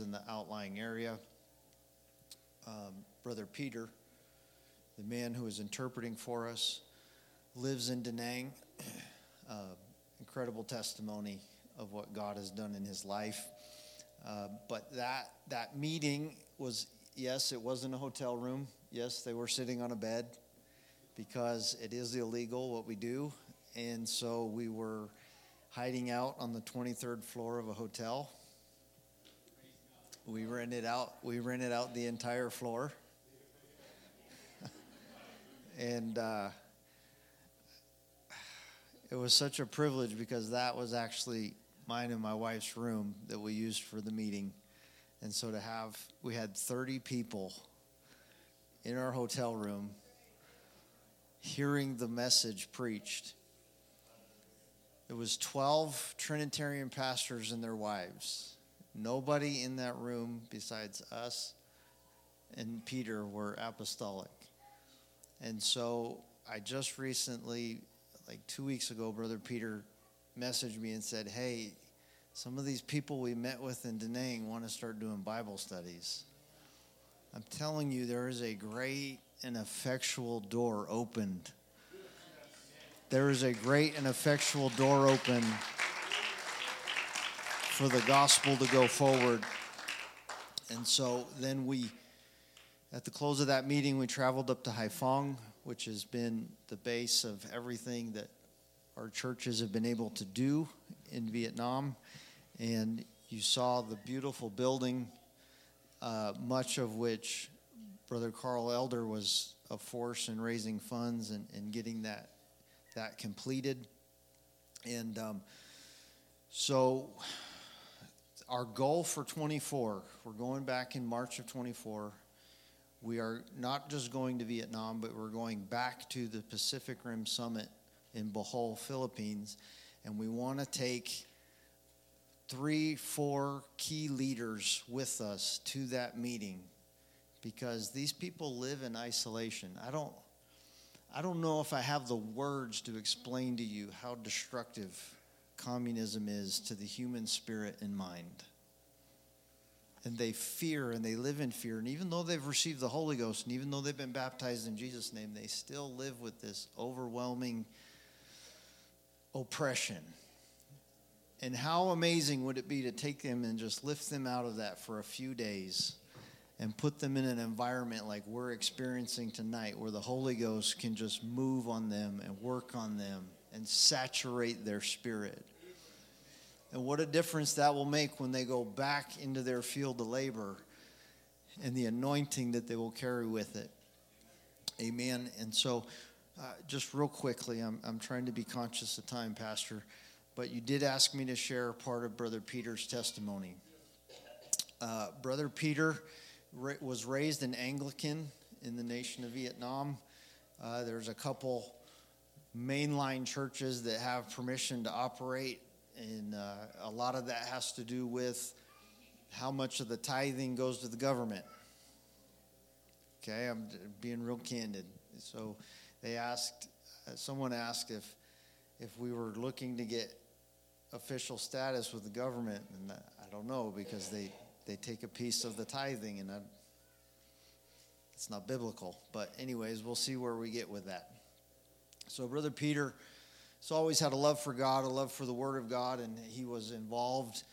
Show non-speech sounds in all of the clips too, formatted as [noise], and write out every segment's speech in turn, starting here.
in the outlying area. Um, Brother Peter, the man who is interpreting for us, lives in Da Nang. [clears throat] Uh, incredible testimony of what God has done in his life. Uh, but that that meeting was yes, it wasn't a hotel room. Yes, they were sitting on a bed because it is illegal what we do, and so we were hiding out on the 23rd floor of a hotel we rented out we rented out the entire floor, [laughs] and uh, it was such a privilege because that was actually mine and my wife's room that we used for the meeting, and so to have we had 30 people in our hotel room hearing the message preached. It was 12 Trinitarian pastors and their wives Nobody in that room besides us and Peter were apostolic. And so I just recently, like two weeks ago, Brother Peter messaged me and said, Hey, some of these people we met with in Da Nang want to start doing Bible studies. I'm telling you, there is a great and effectual door opened. There is a great and effectual door open for the gospel to go forward. And so then we, at the close of that meeting, we traveled up to Haiphong, which has been the base of everything that our churches have been able to do in Vietnam. And you saw the beautiful building, uh, much of which Brother Carl Elder was a force in raising funds and, and getting that, that completed. And um, so our goal for 24, we're going back in March of 24. We are not just going to Vietnam, but we're going back to the Pacific Rim Summit in Bohol, Philippines. And we want to take three, four key leaders with us to that meeting because these people live in isolation. I don't, I don't know if I have the words to explain to you how destructive communism is to the human spirit and mind. And they fear and they live in fear. And even though they've received the Holy Ghost and even though they've been baptized in Jesus' name, they still live with this overwhelming oppression. And how amazing would it be to take them and just lift them out of that for a few days and put them in an environment like we're experiencing tonight where the Holy Ghost can just move on them and work on them and saturate their spirit. And what a difference that will make when they go back into their field of labor and the anointing that they will carry with it. Amen. And so, uh, just real quickly, I'm, I'm trying to be conscious of time, Pastor, but you did ask me to share part of Brother Peter's testimony. Uh, Brother Peter was raised an Anglican in the nation of Vietnam. Uh, there's a couple mainline churches that have permission to operate, and uh, a lot of that has to do with how much of the tithing goes to the government. Okay, I'm being real candid. So they asked, uh, someone asked if if we were looking to get official status with the government, and I don't know because they they take a piece of the tithing, and I, it's not biblical. But anyways, we'll see where we get with that. So, Brother Peter has always had a love for God, a love for the Word of God, and he was involved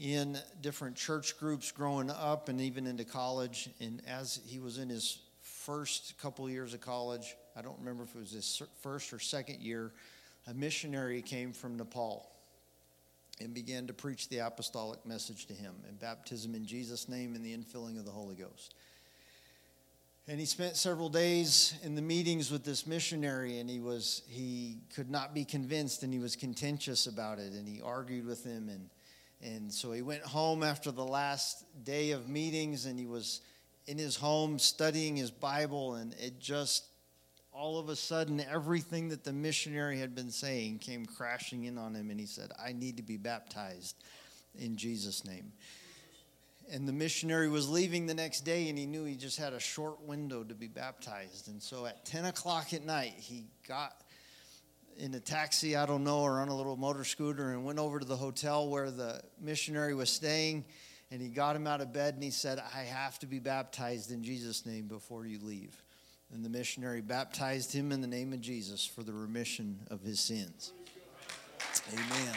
in different church groups growing up and even into college. And as he was in his first couple years of college, I don't remember if it was his first or second year, a missionary came from Nepal and began to preach the apostolic message to him and baptism in Jesus' name and the infilling of the Holy Ghost. And he spent several days in the meetings with this missionary, and he was he could not be convinced, and he was contentious about it, and he argued with him, and and so he went home after the last day of meetings, and he was in his home studying his Bible, and it just all of a sudden everything that the missionary had been saying came crashing in on him, and he said, "I need to be baptized in Jesus' name." And the missionary was leaving the next day and he knew he just had a short window to be baptized and so at 10 o'clock at night he got in a taxi i don't know or on a little motor scooter and went over to the hotel where the missionary was staying And he got him out of bed and he said, I have to be baptized in Jesus' name before you leave. And the missionary baptized him in the name of Jesus for the remission of his sins. Amen.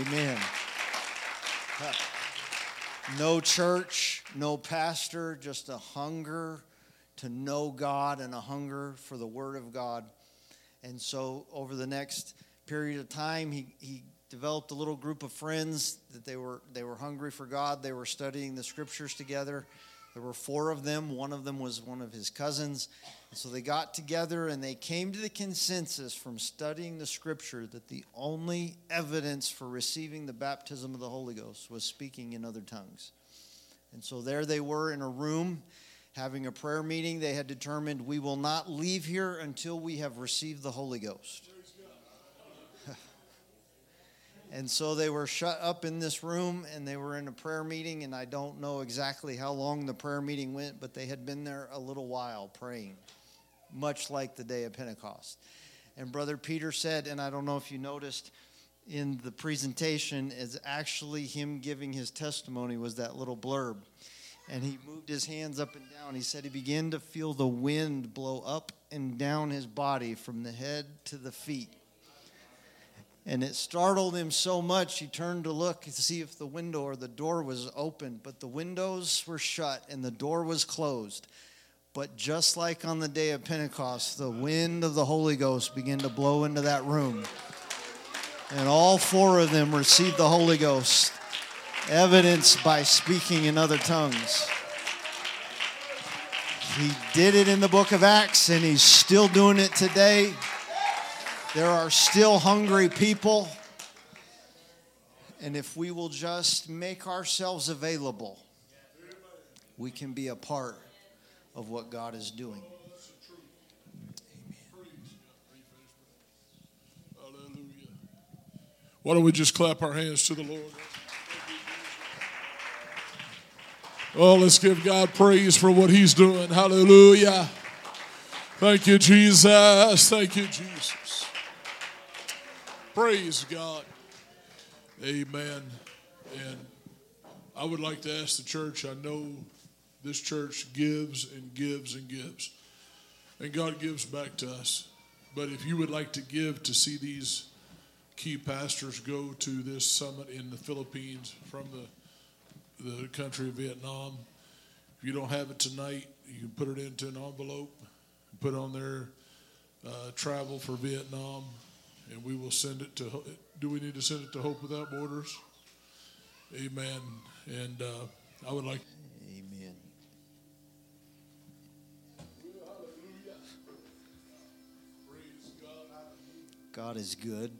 Amen. No church, no pastor, just a hunger to know God and a hunger for the Word of God. And so, over the next period of time, he, he developed a little group of friends that they were they were hungry for God. They were studying the scriptures together. There were four of them. One of them was one of his cousins. And so they got together and they came to the consensus from studying the scripture that the only evidence for receiving the baptism of the Holy Ghost was speaking in other tongues. And so there they were in a room having a prayer meeting. They had determined we will not leave here until we have received the Holy Ghost. [laughs] And so they were shut up in this room and they were in a prayer meeting. And I don't know exactly how long the prayer meeting went, but they had been there a little while praying, much like the day of Pentecost. And Brother Peter said, and I don't know if you noticed in the presentation, is actually him giving his testimony, was that little blurb. And he moved his hands up and down. He said he began to feel the wind blow up and down his body from the head to the feet and it startled him so much he turned to look to see if the window or the door was open, but the windows were shut and the door was closed. But just like on the day of Pentecost, the wind of the Holy Ghost began to blow into that room. And all four of them received the Holy Ghost, evidenced by speaking in other tongues. He did it in the book of Acts, and he's still doing it today. There are still hungry people. And if we will just make ourselves available, we can be a part of what God is doing. Why don't we just clap our hands to the Lord? Oh, let's give God praise for what He's doing. Hallelujah. Thank you, Jesus. Thank you, Jesus. Praise God. Amen. And I would like to ask the church, I know this church gives and gives and gives. And God gives back to us. But if you would like to give to see these key pastors go to this summit in the Philippines from the, the country of Vietnam, if you don't have it tonight, you can put it into an envelope, put on their uh, travel for Vietnam, and we will send it to. Do we need to send it to Hope Without Borders? Amen. And uh, I would like. God is good.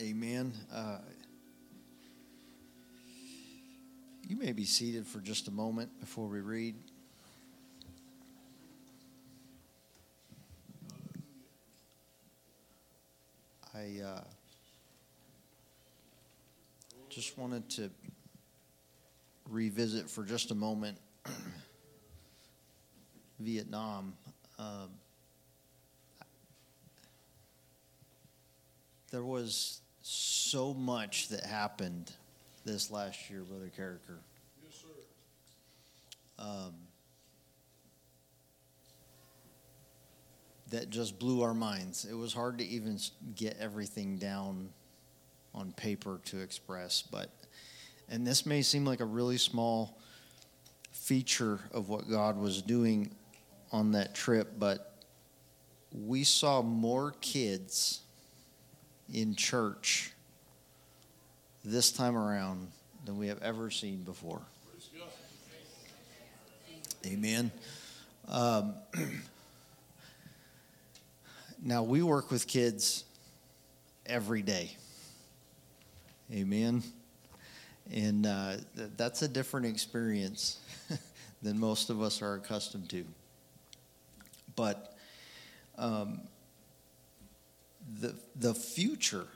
Amen. Uh, you may be seated for just a moment before we read. I uh, just wanted to revisit for just a moment [clears throat] Vietnam. Um, there was so much that happened this last year, Brother Carricker. Yes, sir. Um, that just blew our minds. It was hard to even get everything down on paper to express, but and this may seem like a really small feature of what God was doing on that trip, but we saw more kids in church this time around than we have ever seen before. Amen. Um, [clears throat] now, we work with kids every day. Amen. And uh, th- that's a different experience [laughs] than most of us are accustomed to. But um, the, the future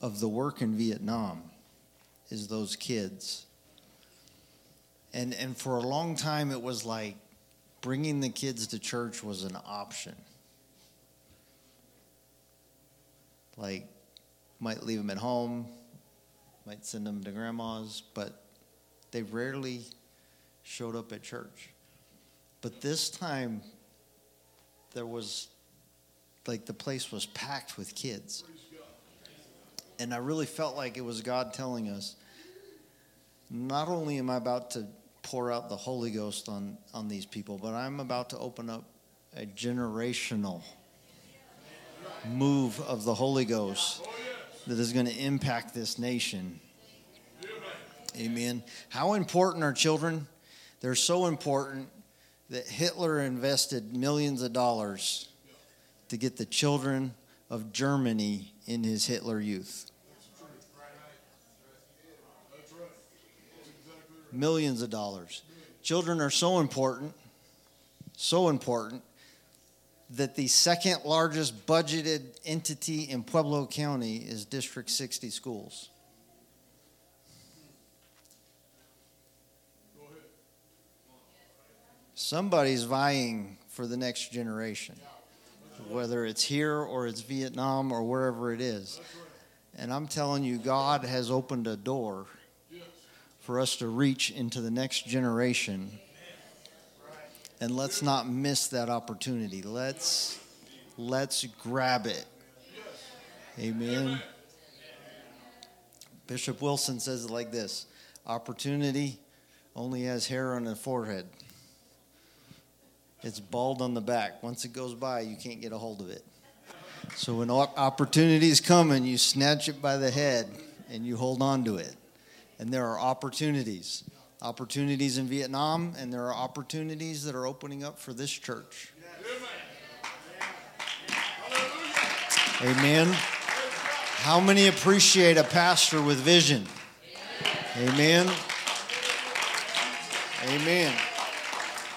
of the work in Vietnam is those kids and and for a long time it was like bringing the kids to church was an option like might leave them at home might send them to grandma's, but they rarely showed up at church. But this time, there was like the place was packed with kids. And I really felt like it was God telling us not only am I about to pour out the Holy Ghost on, on these people, but I'm about to open up a generational move of the Holy Ghost that is going to impact this nation. Amen. How important are children? They're so important that Hitler invested millions of dollars to get the children of Germany in his Hitler Youth. Millions of dollars. Children are so important, so important, that the second largest budgeted entity in Pueblo County is District 60 Schools. Somebody's vying for the next generation whether it's here or it's Vietnam or wherever it is. And I'm telling you, God has opened a door for us to reach into the next generation. And let's not miss that opportunity. Let's let's grab it. Amen. Bishop Wilson says it like this opportunity only has hair on the forehead. It's bald on the back. Once it goes by, you can't get a hold of it. So when opportunities come and you snatch it by the head and you hold on to it. And there are opportunities. Opportunities in Vietnam, and there are opportunities that are opening up for this church. Amen. How many appreciate a pastor with vision? Amen. Amen.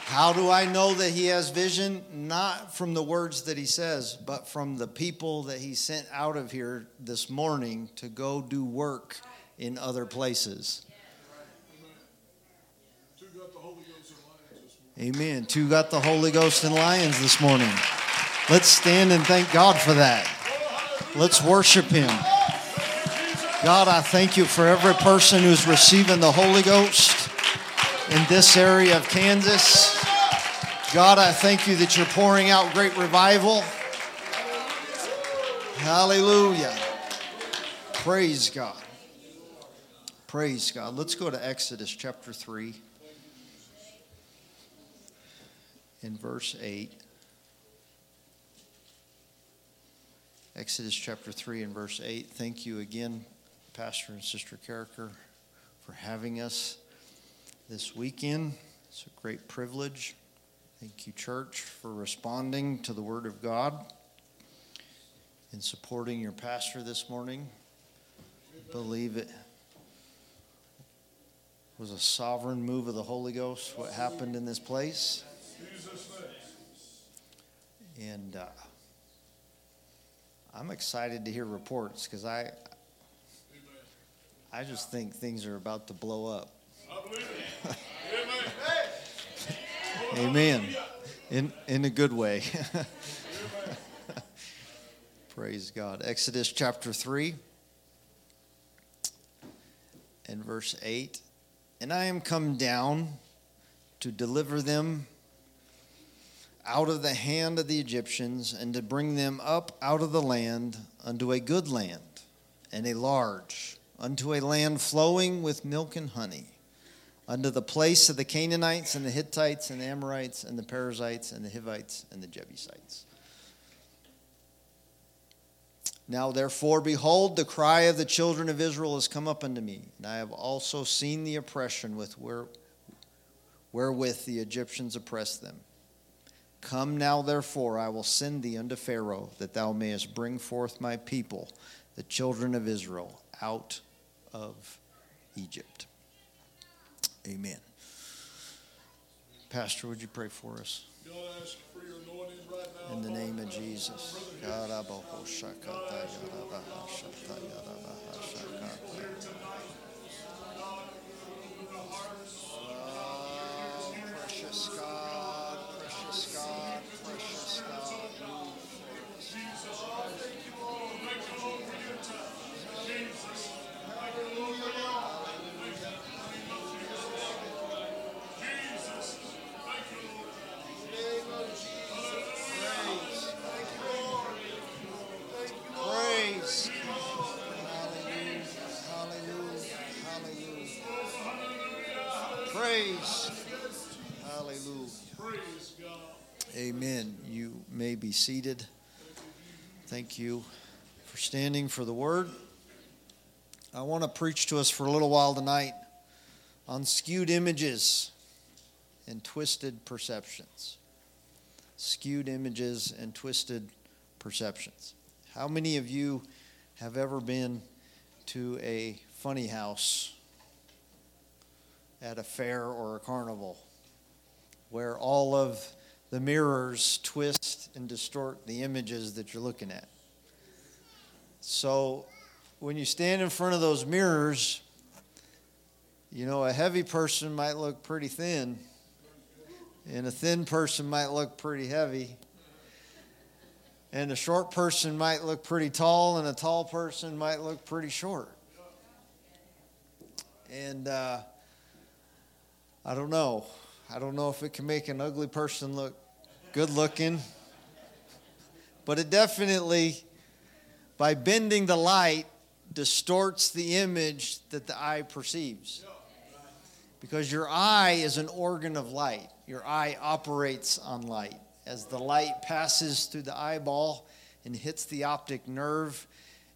How do I know that he has vision? Not from the words that he says, but from the people that he sent out of here this morning to go do work in other places. Amen. Two got the Holy Ghost and Lyons this morning. Let's stand and thank God for that. Let's worship him. God, I thank you for every person who's receiving the Holy Ghost in this area of Kansas. God, I thank you that you're pouring out great revival. Hallelujah. Praise God. Praise God. Let's go to Exodus chapter 3 in verse 8. Exodus chapter 3 and verse 8. Thank you again, Pastor and Sister Carricker, for having us this weekend. It's a great privilege. Thank you, church, for responding to the Word of God and supporting your pastor this morning. I believe it was a sovereign move of the Holy Ghost, what happened in this place. And uh, I'm excited to hear reports because I, I just think things are about to blow up. [laughs] Amen. In, in a good way. [laughs] Praise God. Exodus chapter 3 and verse 8. And I am come down to deliver them out of the hand of the Egyptians and to bring them up out of the land unto a good land and a large, unto a land flowing with milk and honey unto the place of the Canaanites and the Hittites and the Amorites and the Perizzites and the Hivites and the Jebusites. Now, therefore, behold, the cry of the children of Israel has come up unto me, and I have also seen the oppression with where, wherewith the Egyptians oppressed them. Come now, therefore, I will send thee unto Pharaoh, that thou mayest bring forth my people, the children of Israel, out of Egypt. Amen. Pastor, would you pray for us? In the name of Jesus. Be seated. Thank you for standing for the word. I want to preach to us for a little while tonight on skewed images and twisted perceptions. Skewed images and twisted perceptions. How many of you have ever been to a funny house at a fair or a carnival where all of the mirrors twist and distort the images that you're looking at? So when you stand in front of those mirrors, you know, a heavy person might look pretty thin, and a thin person might look pretty heavy. And a short person might look pretty tall, and a tall person might look pretty short. And uh, I don't know. I don't know if it can make an ugly person look good looking. But it definitely, by bending the light, distorts the image that the eye perceives. Because your eye is an organ of light, your eye operates on light. As the light passes through the eyeball and hits the optic nerve,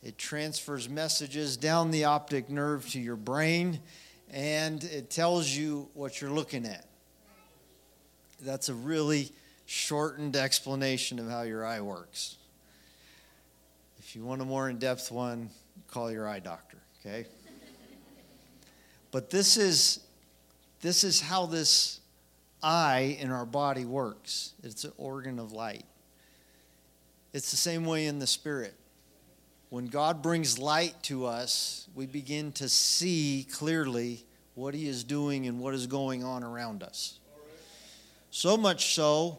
it transfers messages down the optic nerve to your brain and it tells you what you're looking at. That's a really shortened explanation of how your eye works. If you want a more in depth one, call your eye doctor, okay? But this is this is how this eye in our body works. It's an organ of light. It's the same way in the spirit. When God brings light to us, we begin to see clearly what He is doing and what is going on around us. So much so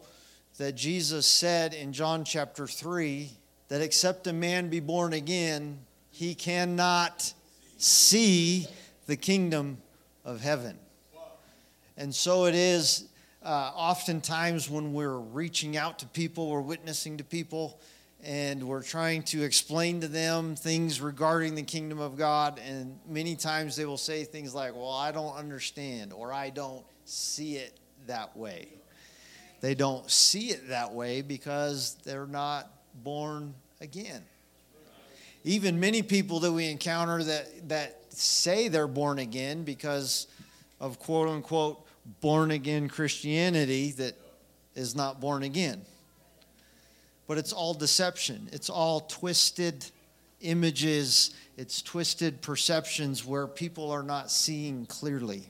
that Jesus said in John chapter 3 that except a man be born again, he cannot see the kingdom of heaven. And so it is uh, oftentimes when we're reaching out to people, we're witnessing to people, and we're trying to explain to them things regarding the kingdom of God. And many times they will say things like, Well, I don't understand, or I don't see it that way. They don't see it that way because they're not born again. Even many people that we encounter that, that say they're born again because of quote unquote born again Christianity that is not born again. But it's all deception, it's all twisted images, it's twisted perceptions where people are not seeing clearly.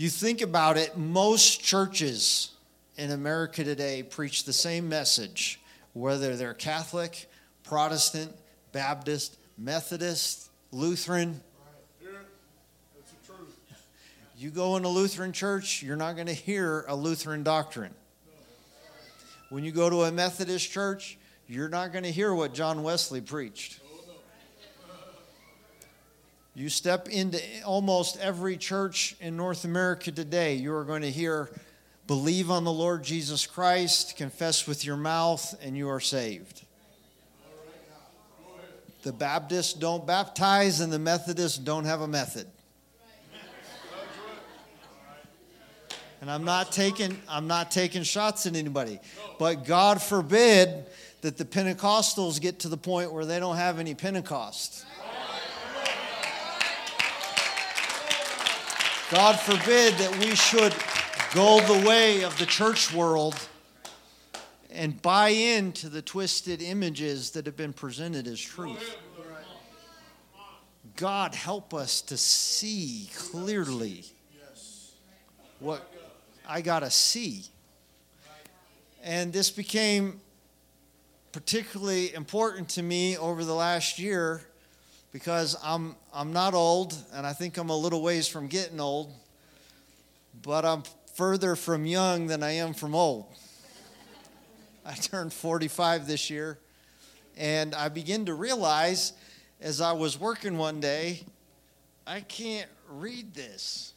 You think about it, most churches in America today preach the same message, whether they're Catholic, Protestant, Baptist, Methodist, Lutheran, you go in a Lutheran church, you're not going to hear a Lutheran doctrine. When you go to a Methodist church, you're not going to hear what John Wesley preached. You step into almost every church in North America today, you are going to hear believe on the Lord Jesus Christ, confess with your mouth, and you are saved. The Baptists don't baptize, and the Methodists don't have a method. And I'm not taking I'm not taking shots at anybody. But God forbid that the Pentecostals get to the point where they don't have any Pentecost. God forbid that we should go the way of the church world and buy into the twisted images that have been presented as truth. God help us to see clearly what I got to see. And this became particularly important to me over the last year because I'm, I'm not old, and I think I'm a little ways from getting old, but I'm further from young than I am from old. [laughs] I turned 45 this year, and I begin to realize as I was working one day, I can't read this.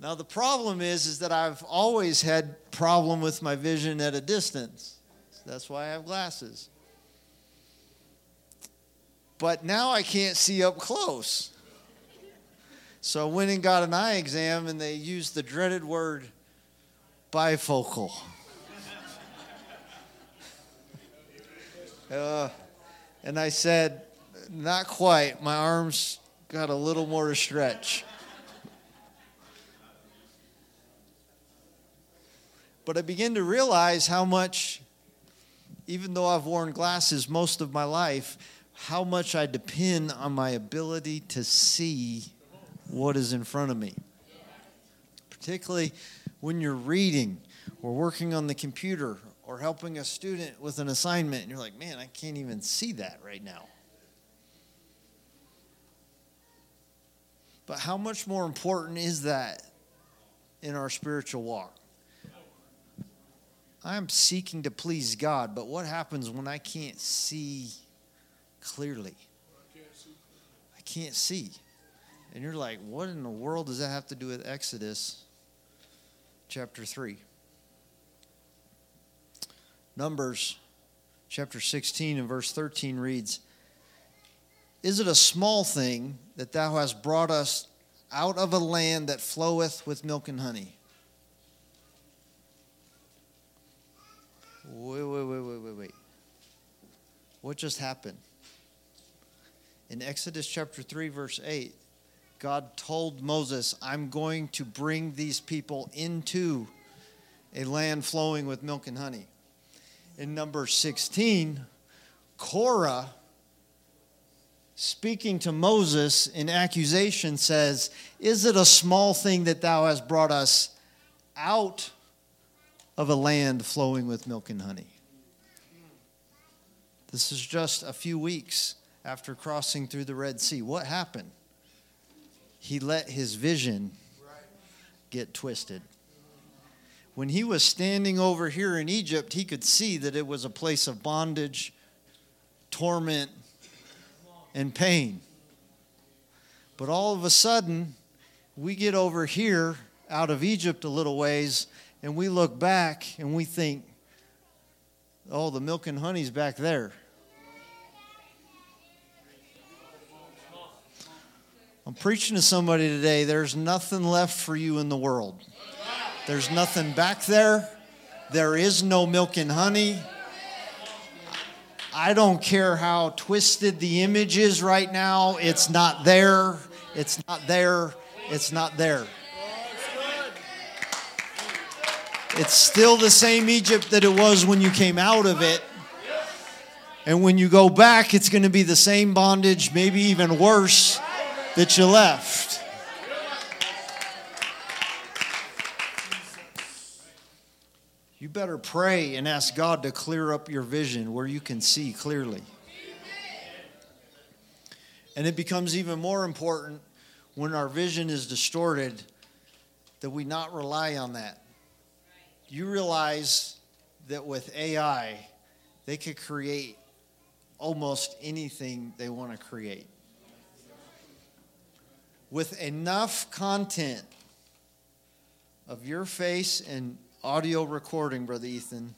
Now the problem is is that I've always had problem with my vision at a distance. So that's why I have glasses. But now I can't see up close. So I went and got an eye exam, and they used the dreaded word bifocal. [laughs] Uh, and I said, Not quite. My arms got a little more to stretch. But I began to realize how much, even though I've worn glasses most of my life, how much I depend on my ability to see what is in front of me. Particularly when you're reading or working on the computer or helping a student with an assignment, and you're like, man, I can't even see that right now. But how much more important is that in our spiritual walk? I'm seeking to please God, but what happens when I can't see clearly? I can't see. And you're like, what in the world does that have to do with Exodus chapter 3? Numbers chapter 16 and verse 13 reads, Is it a small thing that thou hast brought us out of a land that floweth with milk and honey? Wait, wait, wait, wait, wait, wait. What just happened? In Exodus chapter 3, verse 8, God told Moses, I'm going to bring these people into a land flowing with milk and honey. In number 16, Korah, speaking to Moses in accusation, says, Is it a small thing that thou hast brought us out of a land flowing with milk and honey. This is just a few weeks after crossing through the Red Sea. What happened? He let his vision get twisted. When he was standing over here in Egypt, he could see that it was a place of bondage, torment, and pain. But all of a sudden, we get over here out of Egypt a little ways, and we look back and we think, oh, the milk and honey's back there. I'm preaching to somebody today. There's nothing left for you in the world. There's nothing back there. There is no milk and honey. I don't care how twisted the image is right now. It's not there. It's not there. It's not there. It's still the same Egypt that it was when you came out of it. And when you go back, it's going to be the same bondage, maybe even worse, that you left. You better pray and ask God to clear up your vision where you can see clearly. And it becomes even more important when our vision is distorted that we not rely on that you realize that with AI, they could create almost anything they want to create. With enough content of your face and audio recording, Brother Ethan,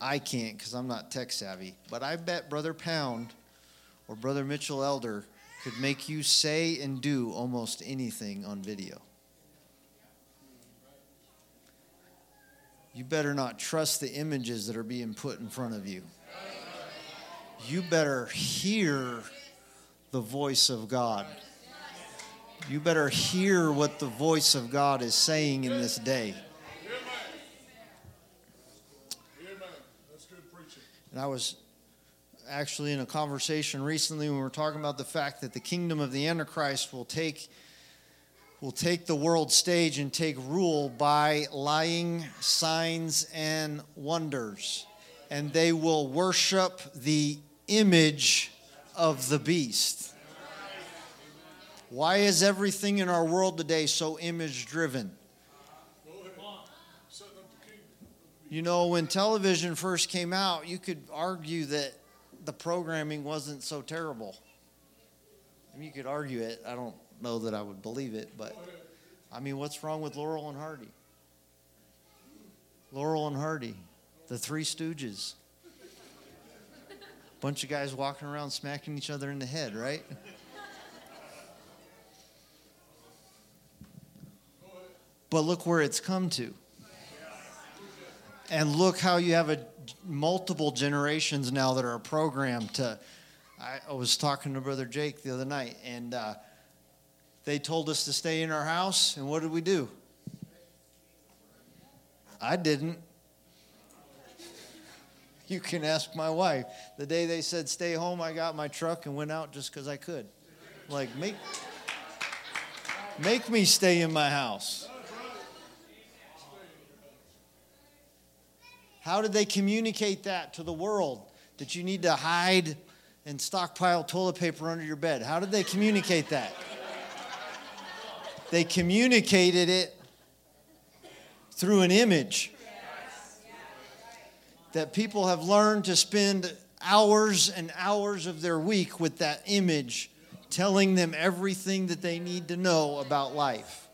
I can't because I'm not tech savvy, but I bet Brother Pound or Brother Mitchell Elder could make you say and do almost anything on video. you better not trust the images that are being put in front of you. You better hear the voice of God. You better hear what the voice of God is saying in this day. And I was actually in a conversation recently when we were talking about the fact that the kingdom of the Antichrist will take will take the world stage and take rule by lying signs and wonders. And they will worship the image of the beast. Why is everything in our world today so image driven? You know, when television first came out, you could argue that the programming wasn't so terrible. I mean, you could argue it. I don't know that I would believe it, but I mean, what's wrong with Laurel and Hardy? Laurel and Hardy, the Three Stooges. Bunch of guys walking around smacking each other in the head, right? But look where it's come to. And look how you have a multiple generations now that are programmed to. I, I was talking to Brother Jake the other night, and uh, they told us to stay in our house, and what did we do? I didn't. [laughs] You can ask my wife. The day they said stay home, I got my truck and went out just because I could. Like, make, make me stay in my house. How did they communicate that to the world? That you need to hide and stockpile toilet paper under your bed? How did they communicate that? They communicated it through an image that people have learned to spend hours and hours of their week with that image, telling them everything that they need to know about life.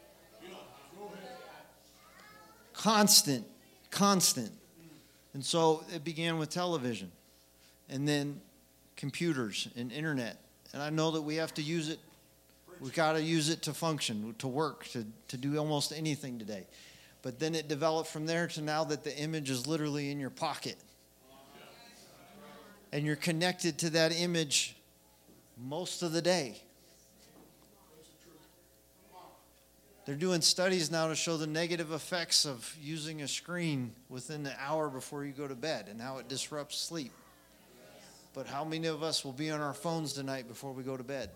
Constant, constant. And so it began with television and then computers and internet. And I know that we have to use it. We've got to use it to function, to work, to, to do almost anything today. But then it developed from there to now that the image is literally in your pocket. And you're connected to that image most of the day. They're doing studies now to show the negative effects of using a screen within the hour before you go to bed and how it disrupts sleep. But how many of us will be on our phones tonight before we go to bed?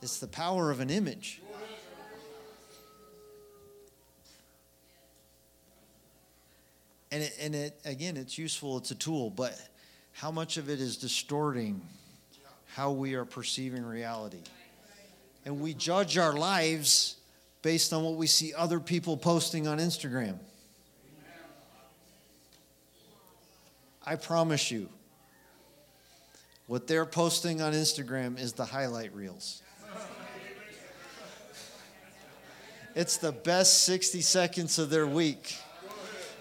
It's the power of an image. and it, and it again it's useful it's a tool but how much of it is distorting how we are perceiving reality and we judge our lives based on what we see other people posting on instagram i promise you what they're posting on instagram is the highlight reels it's the best 60 seconds of their week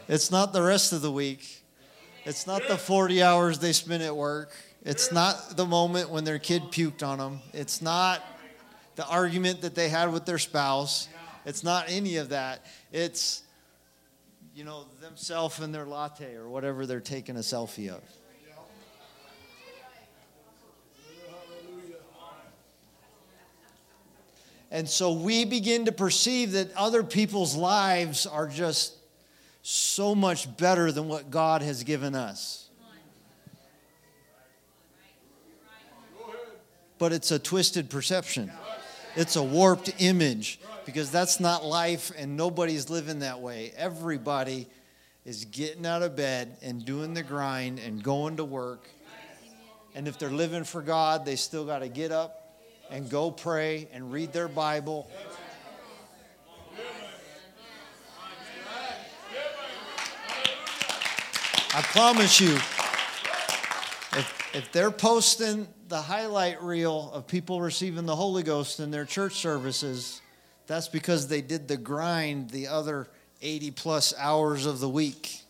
it's not the rest of the week. It's not the 40 hours they spend at work. It's not the moment when their kid puked on them. It's not the argument that they had with their spouse. It's not any of that. It's, you know, themselves and their latte or whatever they're taking a selfie of. And so we begin to perceive that other people's lives are just so much better than what God has given us. But it's a twisted perception. It's a warped image because that's not life and nobody's living that way. Everybody is getting out of bed and doing the grind and going to work. And if they're living for God, they still got to get up and go pray and read their Bible I promise you, if, if they're posting the highlight reel of people receiving the Holy Ghost in their church services, that's because they did the grind the other 80 plus hours of the week.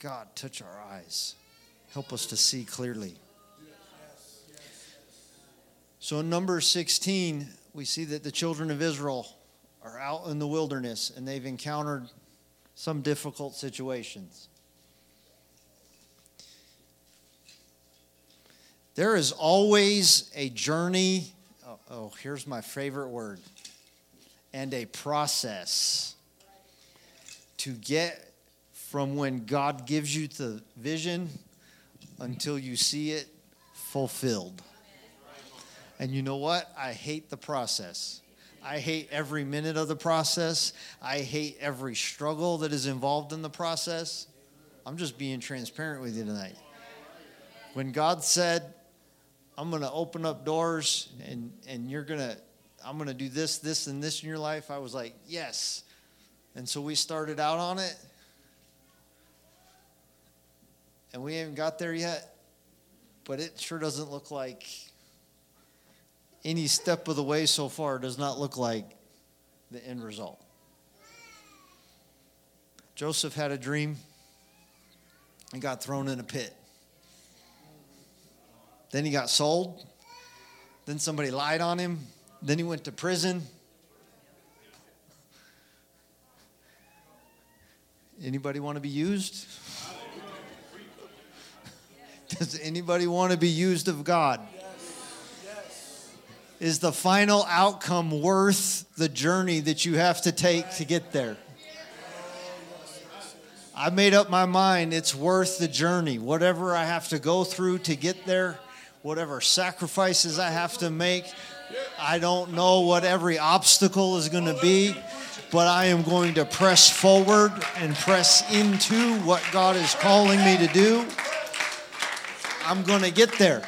God, touch our eyes. Help us to see clearly. So in number 16, we see that the children of Israel are out in the wilderness and they've encountered some difficult situations. There is always a journey. Oh, oh, here's my favorite word and a process to get from when God gives you the vision until you see it fulfilled. And you know what? I hate the process. I hate every minute of the process. I hate every struggle that is involved in the process. I'm just being transparent with you tonight. When God said, I'm going to open up doors and, and you're going to, I'm going to do this, this, and this in your life, I was like, yes. And so we started out on it. And we haven't got there yet. But it sure doesn't look like any step of the way so far does not look like the end result. Joseph had a dream and got thrown in a pit. Then he got sold. Then somebody lied on him. Then he went to prison. Anybody want to be used? [laughs] Does anybody want to be used of God? Is the final outcome worth the journey that you have to take to get there? I made up my mind it's worth the journey. Whatever I have to go through to get there, whatever sacrifices I have to make, I don't know what every obstacle is going to be, but I am going to press forward and press into what God is calling me to do. I'm going to get there.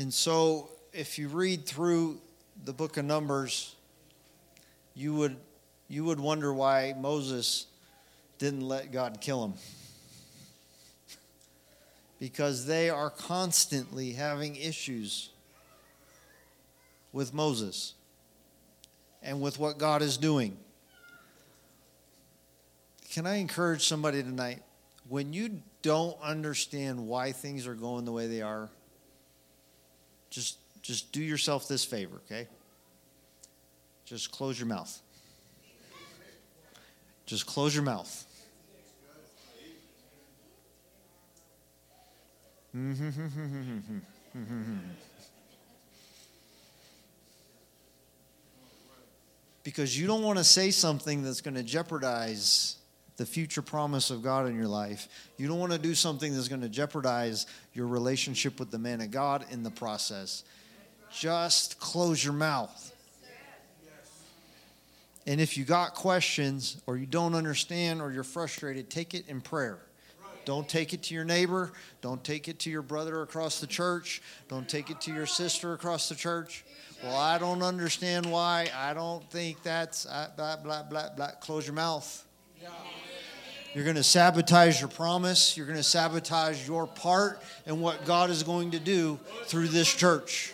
And so, if you read through the book of Numbers, you would, you would wonder why Moses didn't let God kill him. Because they are constantly having issues with Moses and with what God is doing. Can I encourage somebody tonight? When you don't understand why things are going the way they are, just just do yourself this favor, okay? Just close your mouth. Just close your mouth. [laughs] because you don't want to say something that's going to jeopardize the future promise of God in your life. You don't want to do something that's going to jeopardize your relationship with the man of God in the process. Just close your mouth. And if you got questions or you don't understand or you're frustrated, take it in prayer. Don't take it to your neighbor. Don't take it to your brother across the church. Don't take it to your sister across the church. Well, I don't understand why. I don't think that's uh, blah, blah, blah, blah. Close your mouth. You're going to sabotage your promise. You're going to sabotage your part and what God is going to do through this church.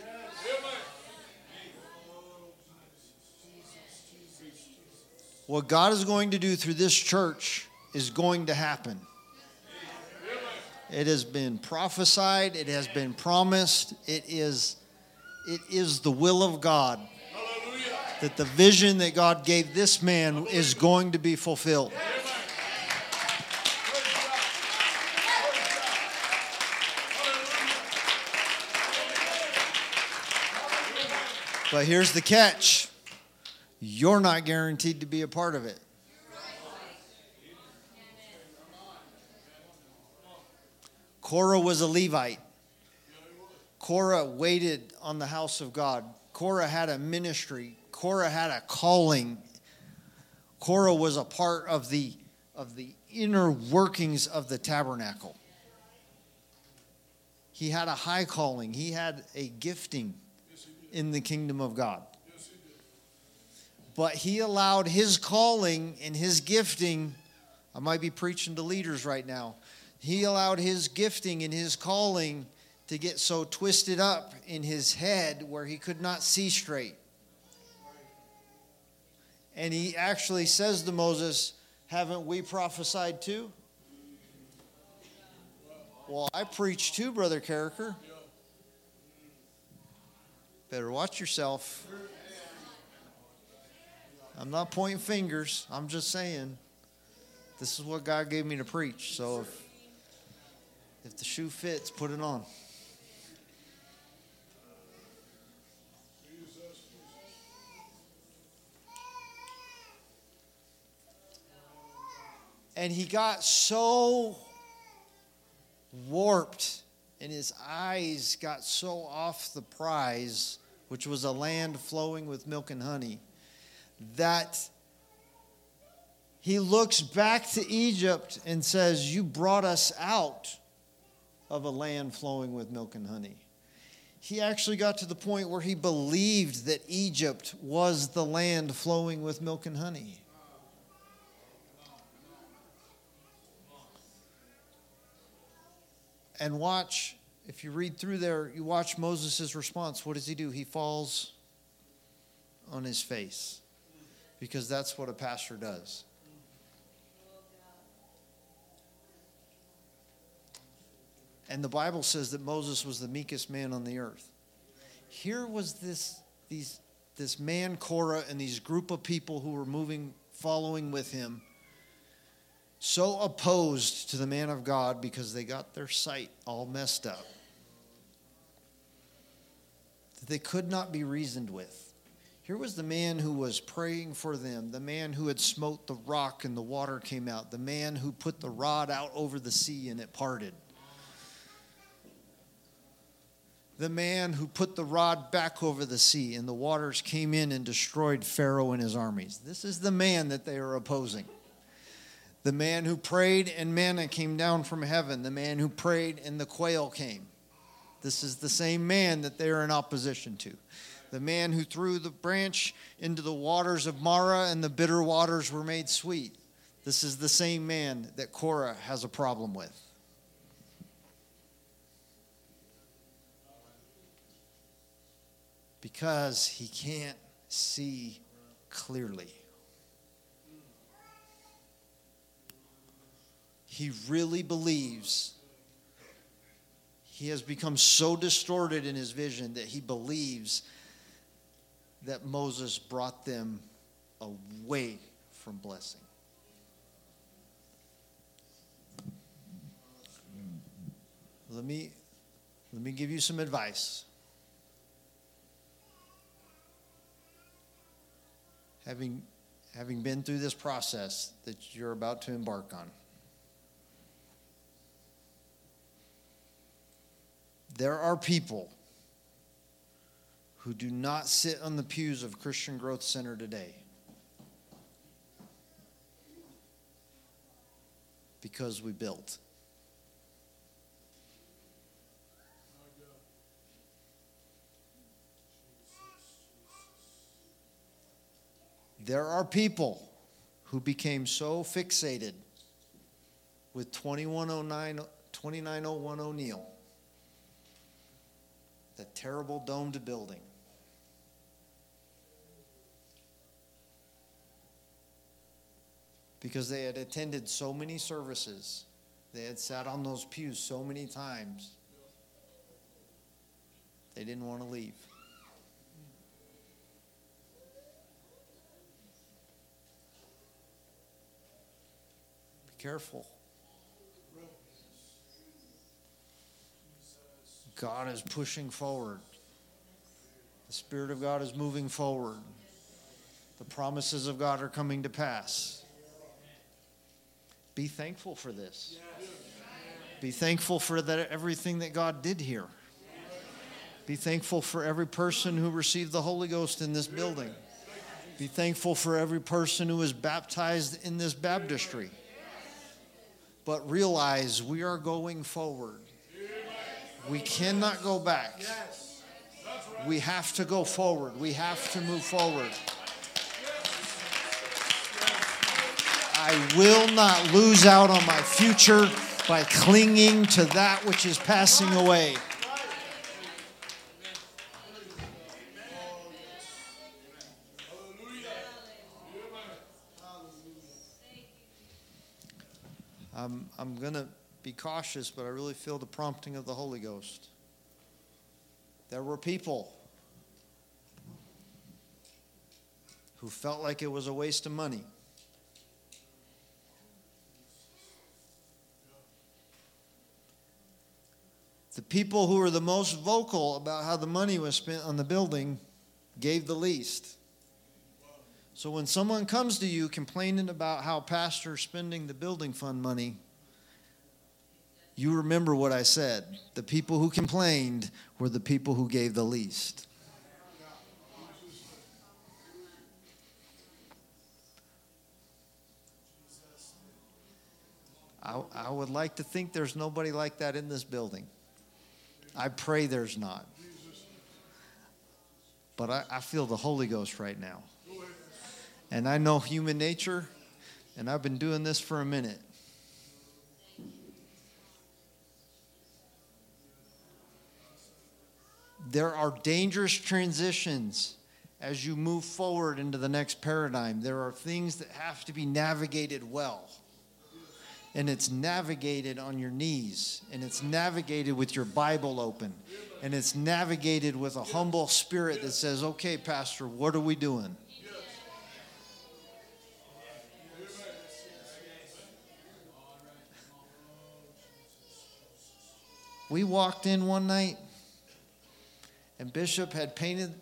What God is going to do through this church is going to happen. It has been prophesied, it has been promised, it is it is the will of God that the vision that God gave this man is going to be fulfilled. But here's the catch you're not guaranteed to be a part of it. Korah was a Levite. Korah waited on the house of God. Korah had a ministry. Korah had a calling. Korah was a part of the, of the inner workings of the tabernacle. He had a high calling, he had a gifting in the kingdom of God. But he allowed his calling and his gifting. I might be preaching to leaders right now. He allowed his gifting and his calling to get so twisted up in his head where he could not see straight. And he actually says to Moses, Haven't we prophesied too? Well, I preach too, Brother Carricker. Better watch yourself. I'm not pointing fingers. I'm just saying this is what God gave me to preach. So if if the shoe fits, put it on. And he got so warped and his eyes got so off the prize, which was a land flowing with milk and honey, that he looks back to Egypt and says, You brought us out of a land flowing with milk and honey. He actually got to the point where he believed that Egypt was the land flowing with milk and honey. And watch, if you read through there, you watch Moses' response. What does he do? He falls on his face because that's what a pastor does. And the Bible says that Moses was the meekest man on the earth. Here was this, these, this man, Korah, and these group of people who were moving, following with him, so opposed to the man of God because they got their sight all messed up that they could not be reasoned with. Here was the man who was praying for them, the man who had smote the rock and the water came out, the man who put the rod out over the sea and it parted. The man who put the rod back over the sea and the waters came in and destroyed Pharaoh and his armies. This is the man that they are opposing. The man who prayed and manna came down from heaven, the man who prayed and the quail came. This is the same man that they are in opposition to. The man who threw the branch into the waters of Marah and the bitter waters were made sweet. This is the same man that Korah has a problem with. Because he can't see clearly. He really believes he has become so distorted in his vision that he believes that Moses brought them away from blessing. Let me, let me give you some advice. Having, having been through this process that you're about to embark on. There are people who do not sit on the pews of Christian Growth Center today because we built. There are people who became so fixated with 2109, 2901 O'Neill that terrible domed building. Because they had attended so many services, they had sat on those pews so many times, they didn't want to leave. Be careful. God is pushing forward. The Spirit of God is moving forward. The promises of God are coming to pass. Be thankful for this. Be thankful for that everything that God did here. Be thankful for every person who received the Holy Ghost in this building. Be thankful for every person who was baptized in this baptistry. But realize we are going forward. We cannot go back. We have to go forward. We have to move forward. I will not lose out on my future by clinging to that which is passing away. Um, I'm, I'm going to be cautious, but I really feel the prompting of the Holy Ghost. There were people who felt like it was a waste of money. The people who were the most vocal about how the money was spent on the building gave the least. So when someone comes to you complaining about how pastor's spending the building fund money, you remember what I said. The people who complained were the people who gave the least. I, I would like to think there's nobody like that in this building. I pray there's not. But I, I feel the Holy Ghost right now. And I know human nature, and I've been doing this for a minute. There are dangerous transitions as you move forward into the next paradigm. There are things that have to be navigated well. And it's navigated on your knees, and it's navigated with your Bible open, and it's navigated with a humble spirit that says, Okay, Pastor, what are we doing? We walked in one night, and Bishop had painted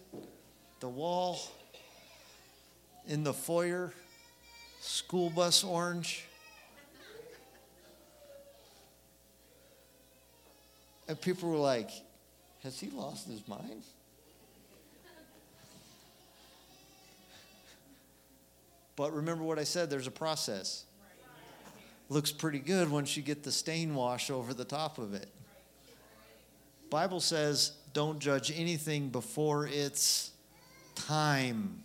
the wall in the foyer school bus orange. And people were like, Has he lost his mind? But remember what I said there's a process. Looks pretty good once you get the stain wash over the top of it. Bible says don't judge anything before it's time.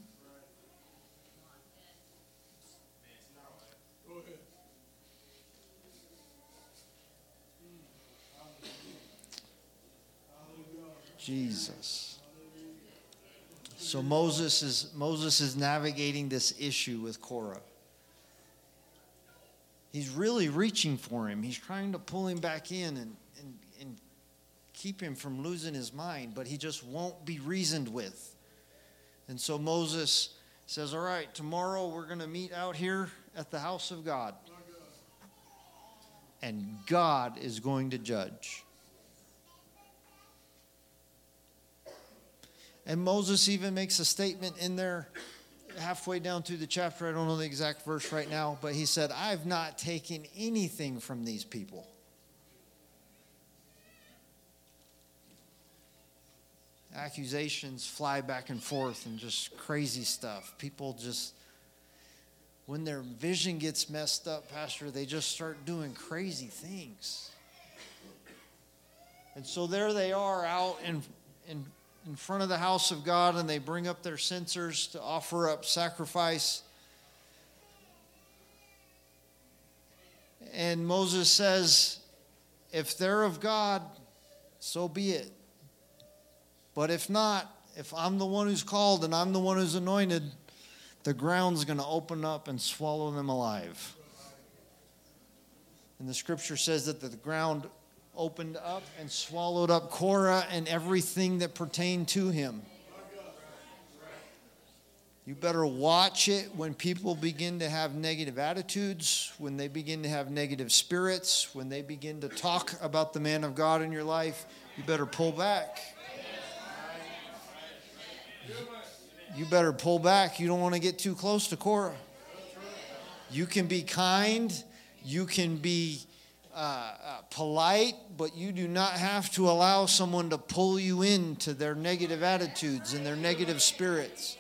Jesus. So Moses is Moses is navigating this issue with Korah. He's really reaching for him. He's trying to pull him back in and, and, and keep him from losing his mind, but he just won't be reasoned with. And so Moses says, All right, tomorrow we're going to meet out here at the house of God. And God is going to judge. And Moses even makes a statement in there halfway down through the chapter. I don't know the exact verse right now, but he said, I've not taken anything from these people. Accusations fly back and forth and just crazy stuff. People just, when their vision gets messed up, Pastor, they just start doing crazy things. And so there they are out in, in, in front of the house of God, and they bring up their censers to offer up sacrifice. And Moses says, If they're of God, so be it. But if not, if I'm the one who's called and I'm the one who's anointed, the ground's going to open up and swallow them alive. And the scripture says that the ground opened up and swallowed up Korah and everything that pertained to him. You better watch it when people begin to have negative attitudes, when they begin to have negative spirits, when they begin to talk about the man of God in your life. You better pull back. You better pull back. You don't want to get too close to Korah. You can be kind, you can be uh, uh, polite, but you do not have to allow someone to pull you into their negative attitudes and their negative spirits.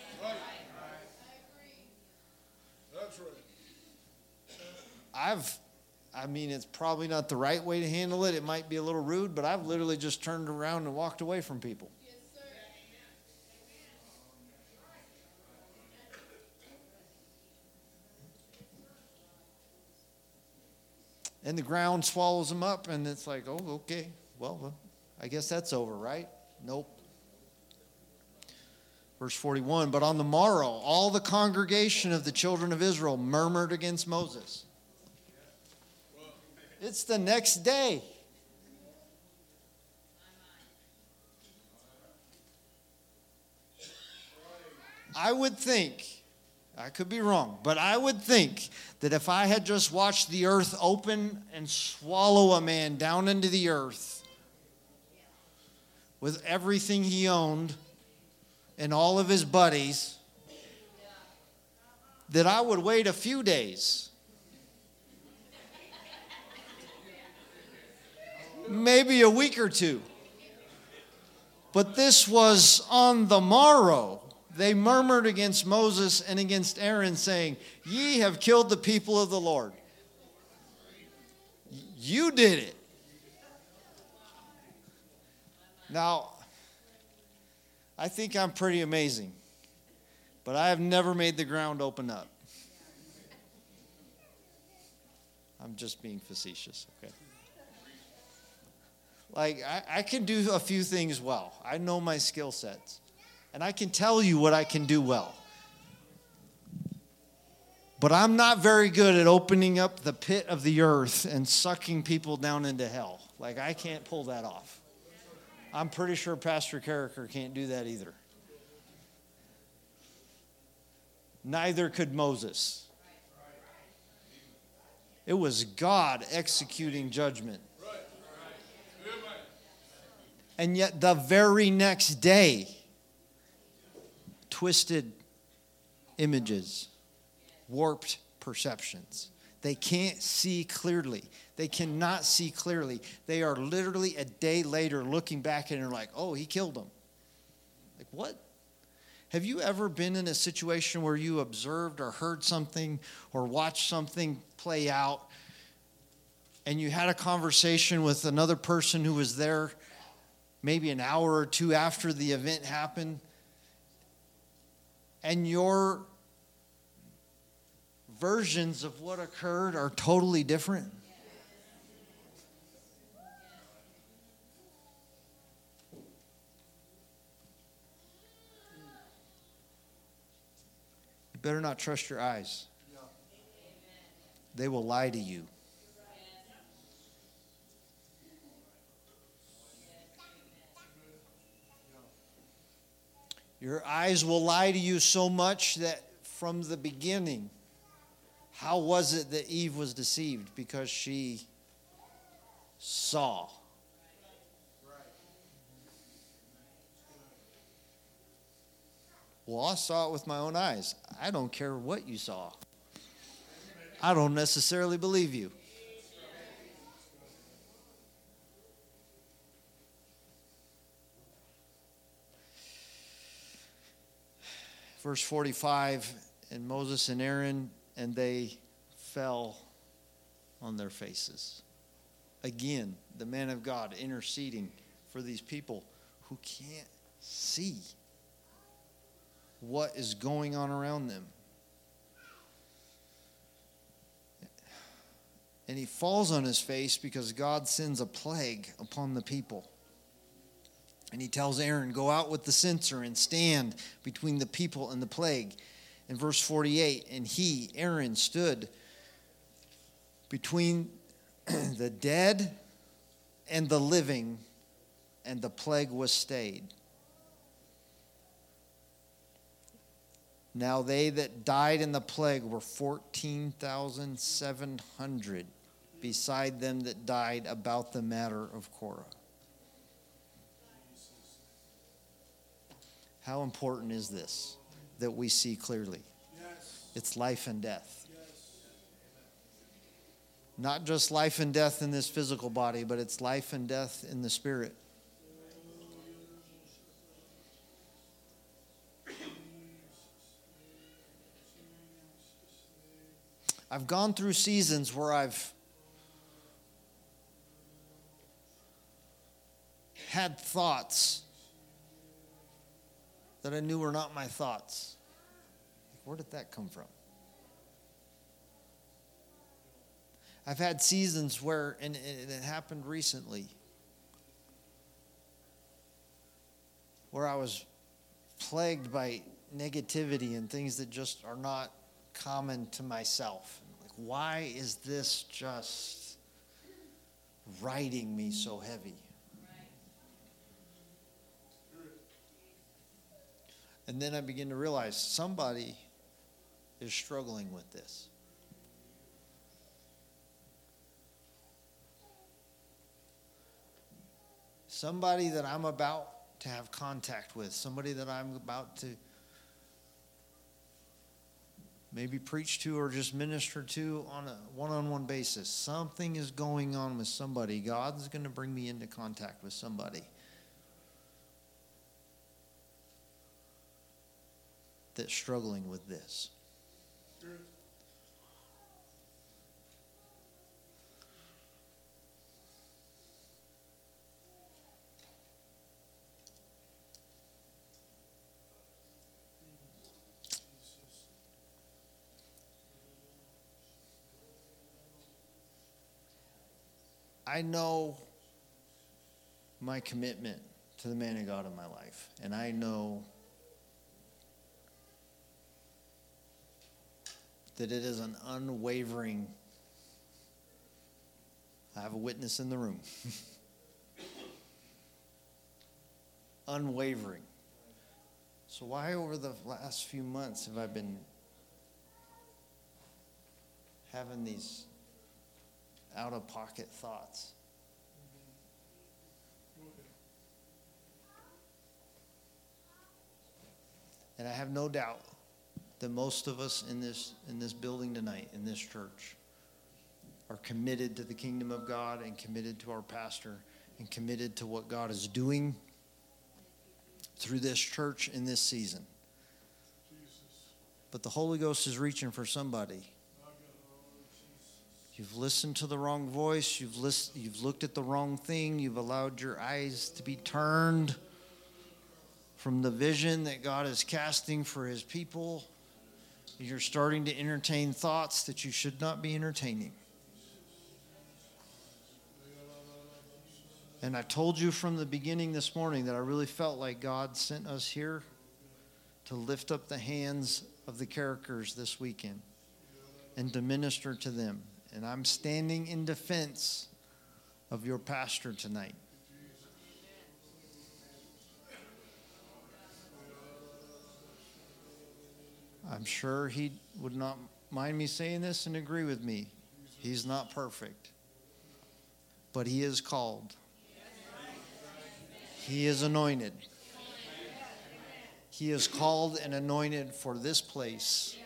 I've, I mean, it's probably not the right way to handle it. It might be a little rude, but I've literally just turned around and walked away from people. And the ground swallows them up, and it's like, oh, okay, well, I guess that's over, right? Nope. Verse 41 But on the morrow, all the congregation of the children of Israel murmured against Moses. It's the next day. I would think I could be wrong, but I would think that if I had just watched the earth open and swallow a man down into the earth with everything he owned and all of his buddies, that I would wait a few days. Maybe a week or two. But this was on the morrow they murmured against Moses and against Aaron, saying, Ye have killed the people of the Lord. You did it. Now, I think I'm pretty amazing, but I have never made the ground open up. I'm just being facetious, okay? Like, I, I can do a few things well. I know my skill sets. And I can tell you what I can do well. But I'm not very good at opening up the pit of the earth and sucking people down into hell. Like, I can't pull that off. I'm pretty sure Pastor Carricker can't do that either. Neither could Moses. It was God executing judgment. And yet, the very next day, twisted images, warped perceptions. They can't see clearly. They cannot see clearly. They are literally a day later looking back and they're like, oh, he killed him. Like, what? Have you ever been in a situation where you observed or heard something or watched something play out and you had a conversation with another person who was there maybe an hour or two after the event happened, and your versions of what occurred are totally different. You better not trust your eyes. They will lie to you. Your eyes will lie to you so much that from the beginning, how was it that Eve was deceived? Because she saw. Well, I saw it with my own eyes. I don't care what you saw. I don't necessarily believe you. Verse 45 and Moses and Aaron, and they fell on their faces. Again, the man of God interceding for these people who can't see what is going on around them. And he falls on his face because God sends a plague upon the people. And he tells Aaron, Go out with the censer and stand between the people and the plague. In verse 48, and he, Aaron, stood between [clears throat] the dead and the living, and the plague was stayed. Now they that died in the plague were 14,700, beside them that died about the matter of Korah. How important is this that we see clearly? Yes. It's life and death. Yes. Not just life and death in this physical body, but it's life and death in the spirit. I've gone through seasons where I've had thoughts that I knew were not my thoughts. Where did that come from? I've had seasons where, and it happened recently, where I was plagued by negativity and things that just are not common to myself. Like, why is this just riding me so heavy? And then I begin to realize somebody is struggling with this. Somebody that I'm about to have contact with, somebody that I'm about to maybe preach to or just minister to on a one on one basis. Something is going on with somebody. God's going to bring me into contact with somebody. That's struggling with this. I know my commitment to the man of God in my life. And I know that it is an unwavering. I have a witness in the room. [laughs] unwavering. So, why over the last few months have I been having these out of pocket thoughts? And I have no doubt that most of us in this, in this building tonight, in this church, are committed to the kingdom of God and committed to our pastor and committed to what God is doing through this church in this season. But the Holy Ghost is reaching for somebody. You've listened to the wrong voice. You've, list, you've looked at the wrong thing. You've allowed your eyes to be turned from the vision that God is casting for his people. You're starting to entertain thoughts that you should not be entertaining. And I told you from the beginning this morning that I really felt like God sent us here to lift up the hands of the Carrickers this weekend and to minister to them. And I'm standing in defense of your pastor tonight. I'm sure he would not mind me saying this and agree with me. He's not perfect, but he is called. He is anointed. He is called and anointed for this place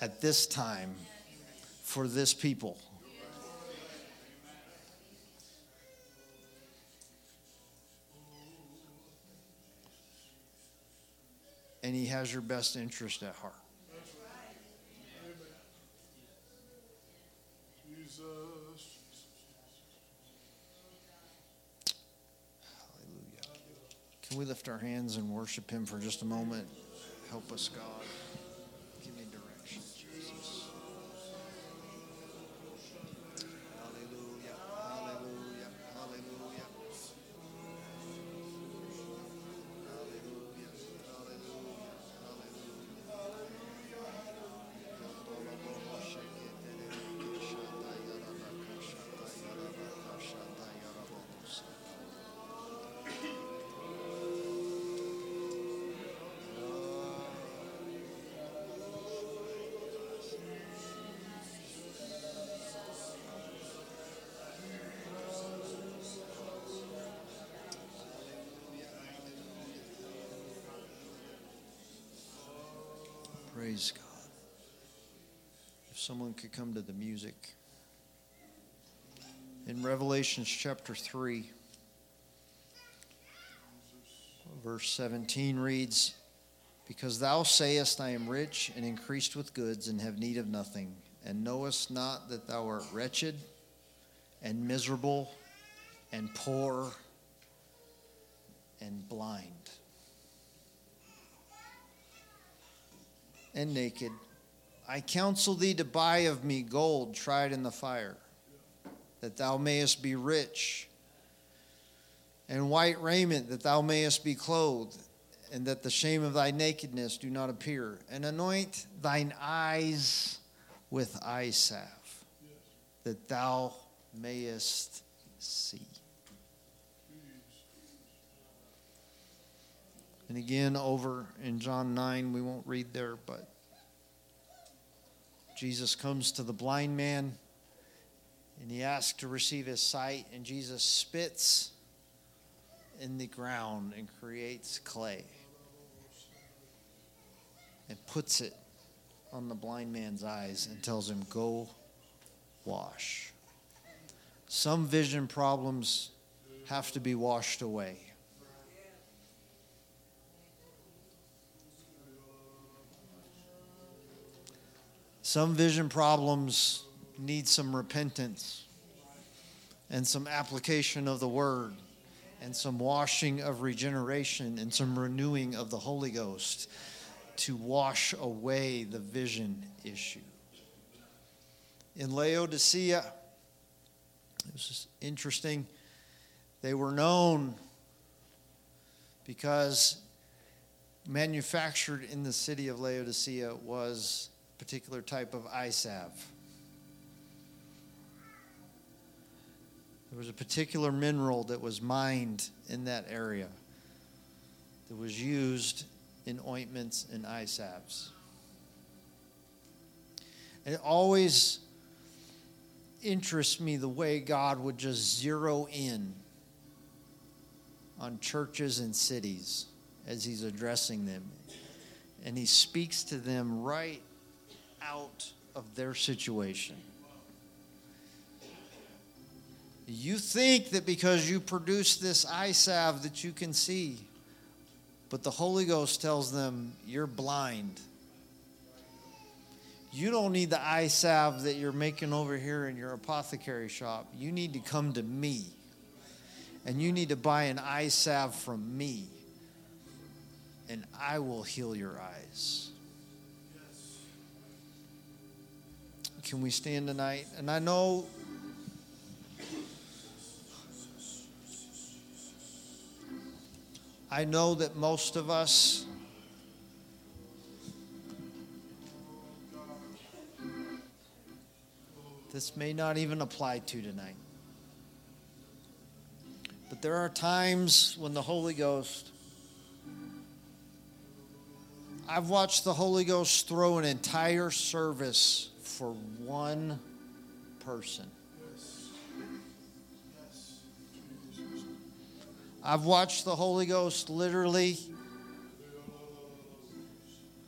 at this time for this people. And he has your best interest at heart. Hallelujah. Can we lift our hands and worship Him for just a moment? Help us, God. Praise God. If someone could come to the music. In Revelations chapter 3, verse 17 reads, Because thou sayest, I am rich and increased with goods and have need of nothing, and knowest not that thou art wretched and miserable and poor and blind. And naked. I counsel thee to buy of me gold tried in the fire, that thou mayest be rich, and white raiment, that thou mayest be clothed, and that the shame of thy nakedness do not appear. And anoint thine eyes with eye salve, that thou mayest see. And again, over in John 9, we won't read there, but Jesus comes to the blind man and he asks to receive his sight, and Jesus spits in the ground and creates clay and puts it on the blind man's eyes and tells him, Go wash. Some vision problems have to be washed away. Some vision problems need some repentance and some application of the word and some washing of regeneration and some renewing of the Holy Ghost to wash away the vision issue. In Laodicea, it was interesting. They were known because manufactured in the city of Laodicea was particular type of salve. There was a particular mineral that was mined in that area that was used in ointments and salves. And it always interests me the way God would just zero in on churches and cities as He's addressing them. And He speaks to them right out of their situation. You think that because you produce this eye salve that you can see, but the Holy Ghost tells them you're blind. You don't need the eye salve that you're making over here in your apothecary shop. You need to come to me. And you need to buy an eye salve from me. And I will heal your eyes. Can we stand tonight? And I know I know that most of us this may not even apply to tonight. But there are times when the Holy Ghost, I've watched the Holy Ghost throw an entire service for one person. I've watched the Holy Ghost literally.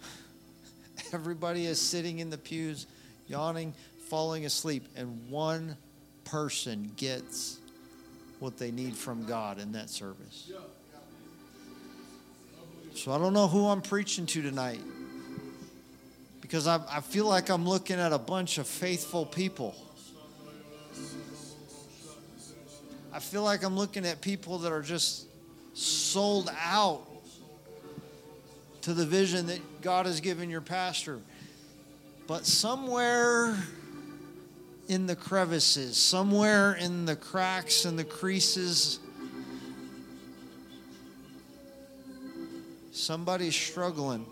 [laughs] Everybody is sitting in the pews, yawning, falling asleep, and one person gets what they need from God in that service. So I don't know who I'm preaching to tonight because I, I feel like I'm looking at a bunch of faithful people. I feel like I'm looking at people that are just sold out to the vision that God has given your pastor. But somewhere in the crevices, somewhere in the cracks and the creases, somebody's struggling.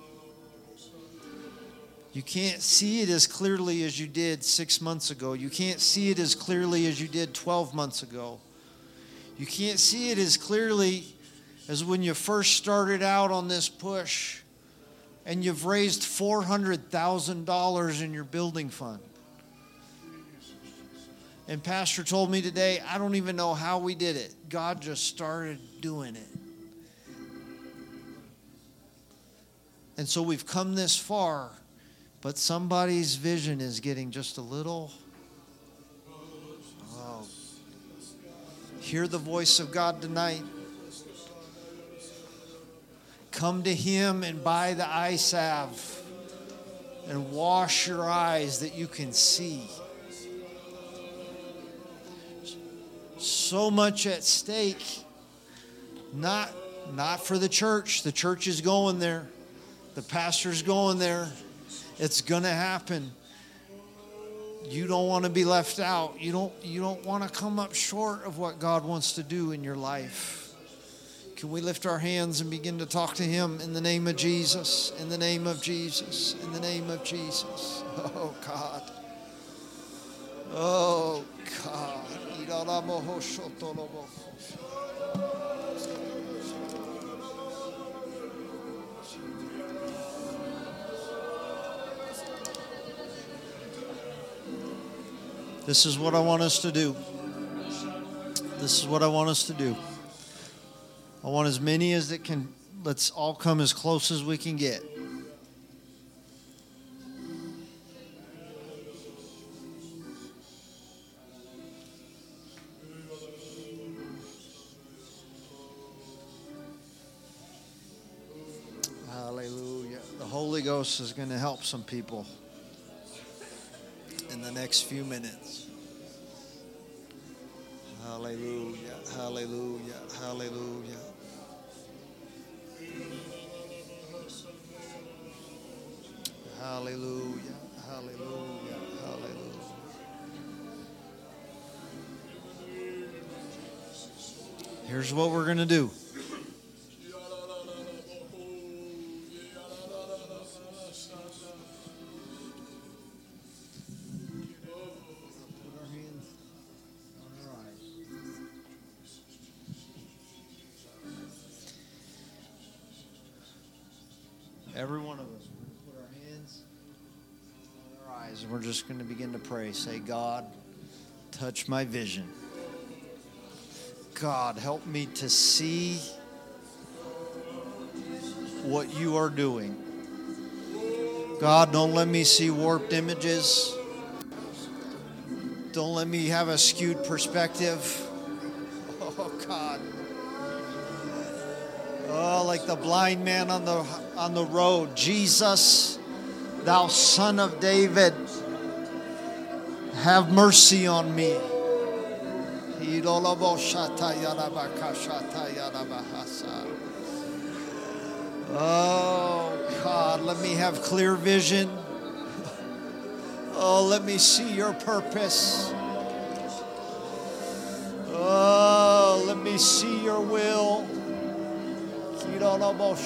You can't see it as clearly as you did six months ago. You can't see it as clearly as you did 12 months ago. You can't see it as clearly as when you first started out on this push and you've raised $400,000 in your building fund. And Pastor told me today, I don't even know how we did it. God just started doing it. And so we've come this far, but somebody's vision is getting just a little. Oh. Hear the voice of God tonight. Come to Him and buy the eye salve and wash your eyes that you can see. So much at stake. Not, not for the church. The church is going there. The pastor's going there. It's going to happen. You don't want to be left out. You don't, you don't want to come up short of what God wants to do in your life. Can we lift our hands and begin to talk to Him in the name of Jesus? In the name of Jesus. In the name of Jesus. [laughs] Oh, God. Oh, God. This is what I want us to do. This is what I want us to do. I want as many as that can. Let's all come as close as we can get. Hallelujah. The Holy Ghost is going to help some people in the next few minutes. Hallelujah. Hallelujah. Hallelujah. Hallelujah. Hallelujah. Hallelujah. Here's what we're going to do. Say, God, touch my vision. God, help me to see what you are doing. God, don't let me see warped images. Don't let me have a skewed perspective. [laughs] Oh, God. Oh, like the blind man on the on the road. Jesus, thou son of David, have mercy on me. Oh, God, let me have clear vision. Oh, let me see your purpose. Oh, let me see your will. Kirolobo